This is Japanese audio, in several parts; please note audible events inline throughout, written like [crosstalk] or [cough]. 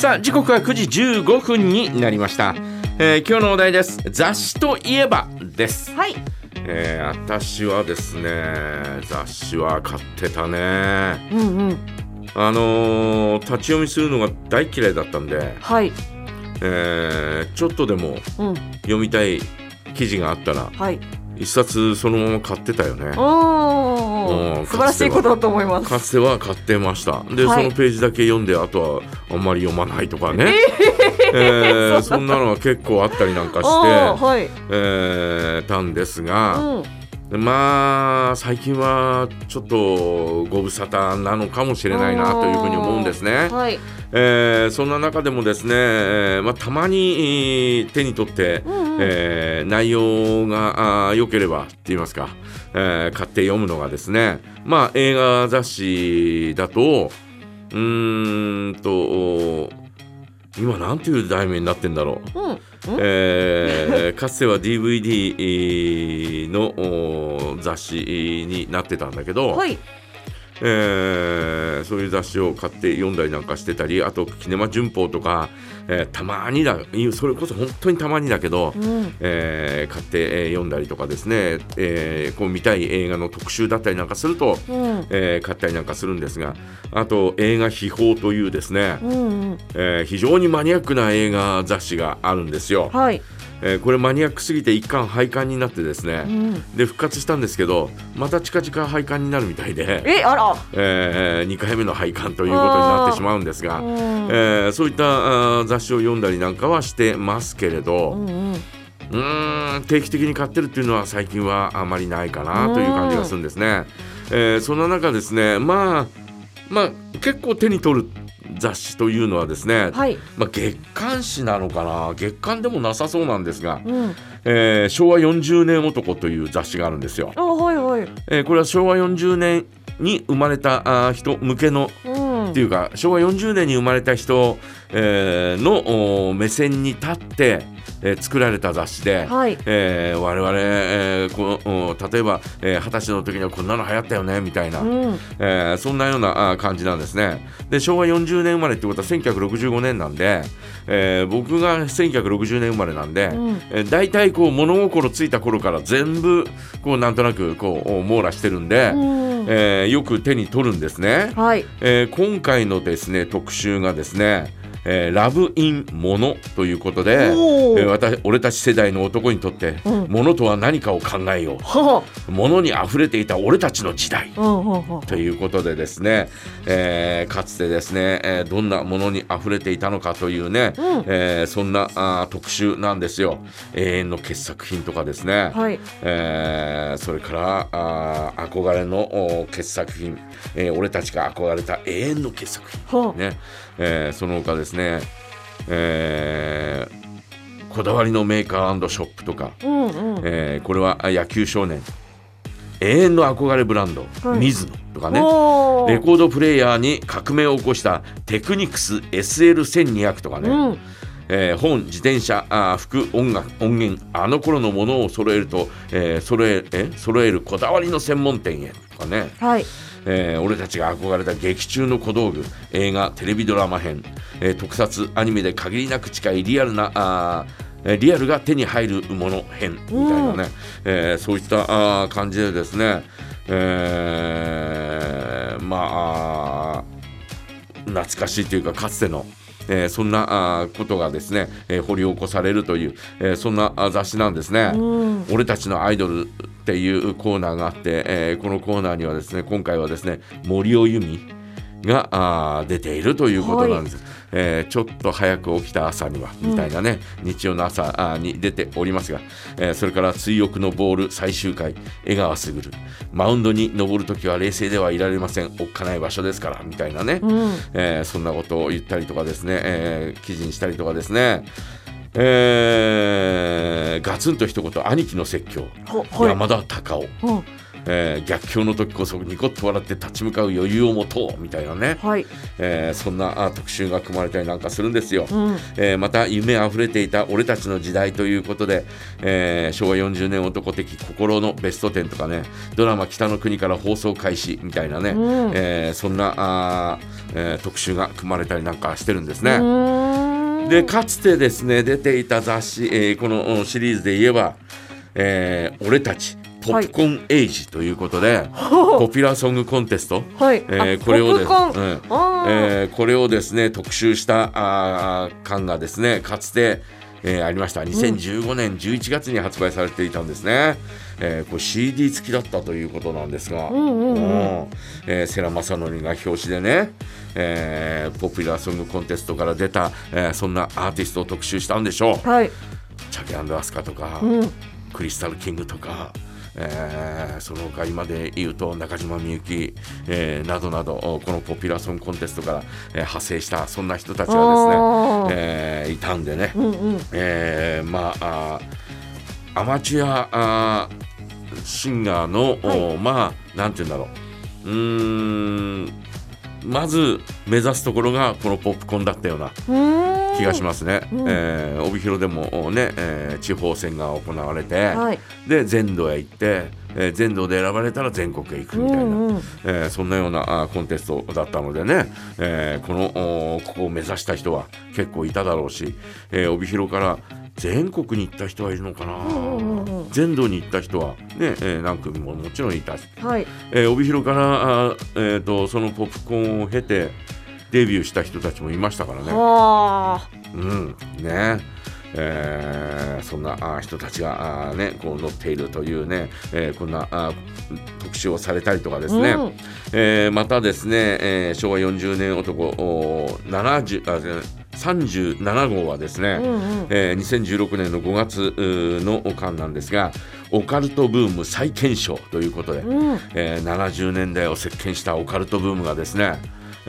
さあ時刻は9時15分になりました、えー今日のお題です。雑誌といえばです、はい。えー私はですね雑誌は買ってたね。うんうん。あのー立ち読みするのが大嫌いだったんで、はい。えーちょっとでもうん。読みたい記事があったらはい一冊そのまま買ってたよね。おうん。ー素晴らしいことだと思います。かつては買ってました。で、はい。そのページだけ読んであとはあんまり読まないとかね、えー。そんなのは結構あったりなんかあして、ーはい。えーたんですうが、んまあ最近はちょっとご無沙汰なのかもしれないなというふうに思うんですね。はい。えーそんな中でもですね、えーまあ、たまにえー手に取って、うんうん。えー内容が良ければって言いますか、えー買って読むのがですねまあ映画雑誌だとうーんと今なんていう題名になってんだろう。うんえーかつては DVD のお雑誌になってたんだけど、はいえーそういう雑誌を買って読んだりなんかしてたりあと「キネマ旬報」とか、えーたまにだそれこそ本当にたまにだけど、うん。えー買って、えー読んだりとかですね、えーこう見たい映画の特集だったりなんかすると、うん。えー買ったりなんかするんですがあと映画秘宝というですね、うんうん。えー非常にマニアックな映画雑誌があるんですよ。はいえーこれマニアックすぎて一巻廃刊になってですね、うん。で復活したんですけどまた近々廃刊になるみたいで、えあら。え2回目の廃刊ということになってしまうんですが、うん。えーそういった雑誌を読んだりなんかはしてますけれうど、んうん。うーん定期的に買ってるっていうのは最近はあまりないかなという感じがするんですね。えーそんな中ですねまあまあ結構手に取る雑誌というのはですね、はい。まあ、月刊誌なのかな？月刊でもなさそうなんですが、うん。えー昭和40年男という雑誌があるんですよ。あはいはい。えーこれは昭和40年に生まれたあー人向けのうん。っていうか昭和40年に生まれた人、えーのお目線に立って、えー作られた雑誌で、はい。えー我々、えーこ例えばえー二十、歳の時にはこんなの流行ったよねみたいな、うん。えーそんなような感じなんですね。で昭和40年生まれってことは1965年なんで、えー僕が1960年生まれなんで、うん。えー大体こう物心ついた頃から全部こうなんとなくこう網羅してるんで、うん。えーよく手に取るんですね。はい。えー今回のですね特集がですね、えーラブ・イン・モノということで、えー私俺たち世代の男にとって、うん。モノとは何かを考えよはうモノに溢れていた俺たちの時代。ということでですね、えーかつてですね、えーどんなものに溢れていたのかというね、うん。えーそんなあー特集なんですよ。永遠の傑作品とかですね、はい。えーそれからあー憧れのお傑作品、えー俺たちが憧れた永遠の傑作品、はね。えーその他ですね、えーこだわりのメーカーショップとか、あうんうん。えーこれはあ野球少年。永遠の憧れブランド、はい。ミズノとかね。レコードプレーヤーに革命を起こしたテクニクス SL1200 とかね、うんえー本自転車あー服音楽音源あの頃のものを揃えると、えー揃ええ揃えるこだわりの専門店へとかね、はい。えー俺たちが憧れた劇中の小道具映画テレビドラマ編、えー特撮アニメで限りなく近いリアルなあリアルが手に入るもの編みたいなね、えーそういったあー感じでですね、えーまあ懐かしいというかかつてのえーそんなあーことがですね、えー掘り起こされるという、えーそんなあ雑誌なんですね。うん俺たちのアイドルっていうコーナーがあって、えーこのコーナーにはですね今回はですね森尾由美が出ているということなんです、えーちょっと早く起きた朝にはみたいなね、日曜の朝に出ておりますが、えーそれから追憶のボール最終回江川卓。マウンドに登るときは冷静ではいられません。おっかない場所ですからみたいなね、うん。えーそんなことを言ったりとかですね、えー記事にしたりとかですね、えーガツンと一言兄貴の説教、ほはい山田隆夫うんえー逆境の時こそニコッと笑って立ち向かう余裕を持とうみたいなね、はい。えーそんなあ特集が組まれたりなんかするんですよ。うん。えーまた夢あふれていた俺たちの時代ということで、えー昭和40年男的心のベスト10とかねドラマ「北の国から放送開始」みたいなね、うんえーそんなあー、えー特集が組まれたりなんかしてるんですうね。でかつてですね出ていた雑誌、えーこのうんシリーズで言えば「えー俺たちポップコーンエイジ」ということで、ポピュラーソングコンテスト、はい。えーあこれをです、うん。えーこれをですね特集したあー感がですねかつて、えーありました。2015年11月に発売されていたんですね、えーこれ CD 付きだったということなんですが、んうんうん。うん。えー世良正則が表紙でね、えーポピュラーソングコンテストから出た、えーそんなアーティストを特集したんでしょう。はい。チャゲアスカとか、うん。クリスタルキングとか、えーその他今で言うと中島みゆき、えーなどなどこのポピュラーソングコンテストから、えー派生したそんな人たちがですね、えーいたんでね、うんうん。えーまあアマチュアあーシンガーの、はい。おまあなんて言うんだろう。うーんまず目指すところがこのポップコーンだったような気がしますね。うんえー帯広でもね、えー地方選が行われて、はい。で全土へ行って、えー全土で選ばれたら全国へ行くうみたいな、んうん。えーそんなようなあコンテストだったのでね、えーこのおここを目指した人は結構いただろうし、えー帯広から全国に行った人はいるのかな、んうんうん全土に行った人は、ねえー何組ももちろんいたし、はい。えー帯広からあ、えー、とそのポップコーンを経てデビューした人たちもいましたからね。はあ。うんねえーそんなあ人たちがあねこう乗っているというね、えーこんなあ特集をされたりとかですね、うんえーまたですね、えー昭和40年男お70あ37号はですね、うんうん。えー2016年の5月うーの間なんですがオカルトブーム再検証ということで、うん。えー70年代を席巻したオカルトブームがですね、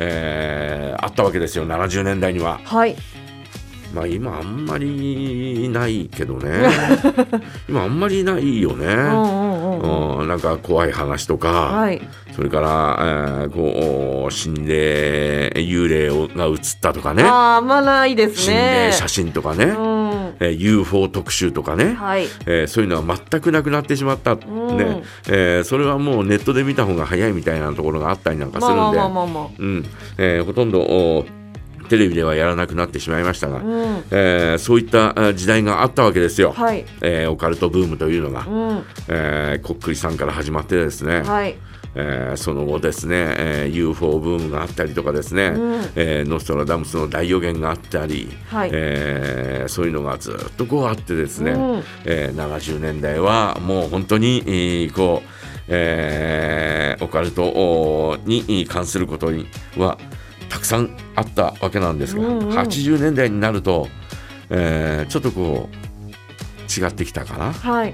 えーあったわけですよ70年代には。はい。まあ今あんまりないけどね [laughs] 今あんまりないよね、うんなんか怖い話とか、はい。それから、えーこう心霊幽霊をが映ったとかねああ、あんまないです心ね。霊写真とかね、うん。えー UFO 特集とかね、はい。えーそういうのは全くなくなってしまった、んねえーそれはもうネットで見た方が早いみたいなところがあったりなんかすまあるんで、うんえーほとんどおテレビではやらなくなってしまいましたが、あ。うん。えーそういったあ時代があったわけですよ、はい。えーオカルトブームというのが、うん。えーこっくりさんから始まってですね、はい。えーその後ですね、えー UFO ブームがあったりとかですね、うんえーノストラダムスの大予言があったり、はいえーそういうのがずっとこうあってですね、うんえー70年代はもう本当に、えーこう、えーオカルトおに関することにはたくさんあったわけなんですが、うんうん80年代になると、えーちょっとこう違ってきたかな。はい。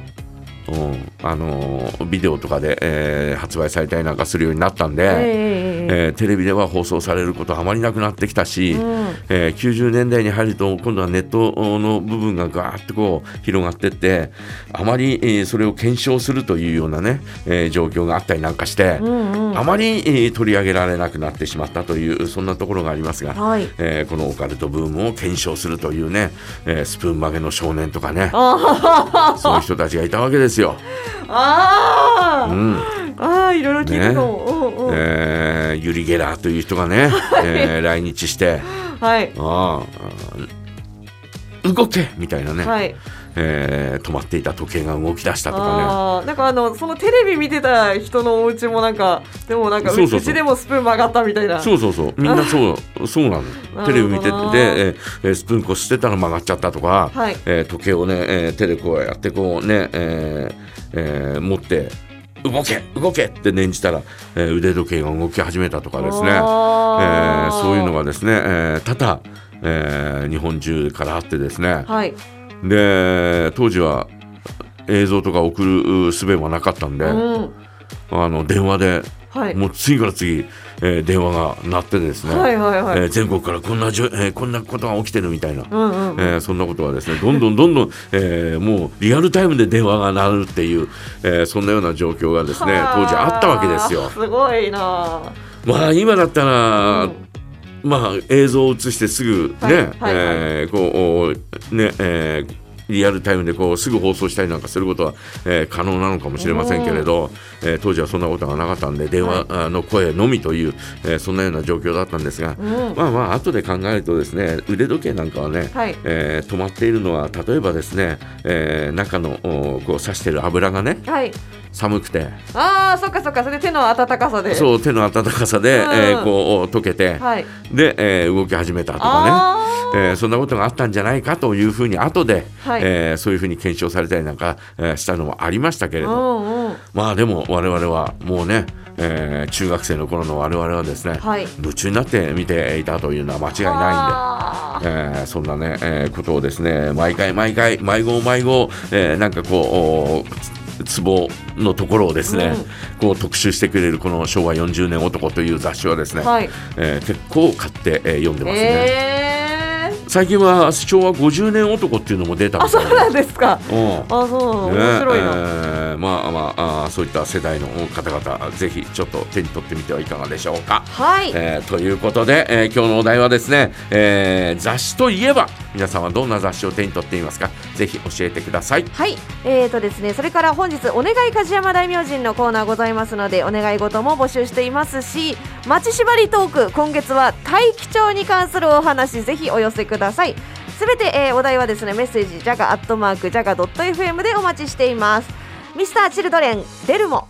うん。あのービデオとかで、えー発売されたりなんかするようになったんで、えええーテレビでは放送されることはあまりなくなってきたし、うん。えー90年代に入ると今度はネットの部分がガーッとこう広がってってあまり、えーそれを検証するというようなね、えー状況があったりなんかして、うんうん。あまり、えー取り上げられなくなってしまったというそんなところがありますが、はい。えーこのオカルトブームを検証するというね、えースプーン曲げの少年とかね。そういう人たちがいたわけですよ。ああ。うんああ、いろいろ聞いたかも。うんうん。えーユリ・ゲラーという人がね、えー来日してはい。ああ動けみたいなね、はい。えー止まっていた時計が動き出したとかああ、なんかあの、そのテレビ見てた人のお家もなんか、でもなんか、うちでもスプーン曲がったみたいな。ねそうそうそう。みんなそう [laughs] そうなの。テレビ見ててえースプーンこすってたら曲がっちゃったとか、はい。えー時計をね、えー手でこうやってこうね、えーえー持って動け動けって念じたら、えー腕時計が動き始めたとかですね、えあー。ーそういうのがですね、えー多々、えー日本中からあってですね、はい。で当時は映像とか送る術もなかったんで、うん。あの電話ではい。もう次から次、えー電話が鳴ってですね、はいはいはい。えー全国からこんなじょ、えーこんなことが起きてるみたいな、うんうんうん。えーそんなことはですねどんどんどんどん、えーもうリアルタイムで電話が鳴るっていう、えーそんなような状況がですねは当時あったわけですよ。すごいなまあ今だったら、うんまあ映像を映してすぐね、えーこうね、えーリアルタイムでこうすぐ放送したりなんかすることは、えー可能なのかもしれませんけれど、えー当時はそんなことがなかったんで電話あの声のみという、えーそんなような状況だったんですが、うん。まあまあ後で考えるとですね腕時計なんかはね、はい。えー止まっているのは例えばですね、えー中のおこう刺してる油がねはい寒くて。ああそっかそっか。それ手の温かさで。そう手の温かさで、うん。えーこう溶けて、はい。で、えー動き始めたとかあね、えーそんなことがあったんじゃないかというふうに後で、はい。えーそういうふうに検証されたりなんか、えーしたのもありましたけれうど、んうん。まあでも我々はもうね、えー中学生の頃の我々はですね、はい。夢中になって見ていたというのは間違いないんで。えーそんなね、えーことをですね毎回毎回毎号毎号、えーなんかこうつ壺のところをですね、こう特集してくれるこの昭和40年男という雑誌はですね、はい。えー結構買って、えー読んでますね、えー最近は昭和50年男っていうのも出たあそうなんですか。うん。あそう。ね。面白いな、えーまあまああーそういった世代の方々ぜひちょっと手に取ってみてはいかがでしょうか。はい。えーということで、えー今日のお題はですね、えー雑誌といえば皆さんはどんな雑誌を手に取っていますか？ぜひ教えてください。はい、えーとですね、それから本日お願い梶山大明神のコーナーございますのでお願い事も募集していますし町縛りトーク今月は大気町に関するお話ぜひお寄せくださいださい。すべて、えーお題はですねメッセージジャガアットマークジャガドット FM でお待ちしています。ミスターチルドレンデルモ。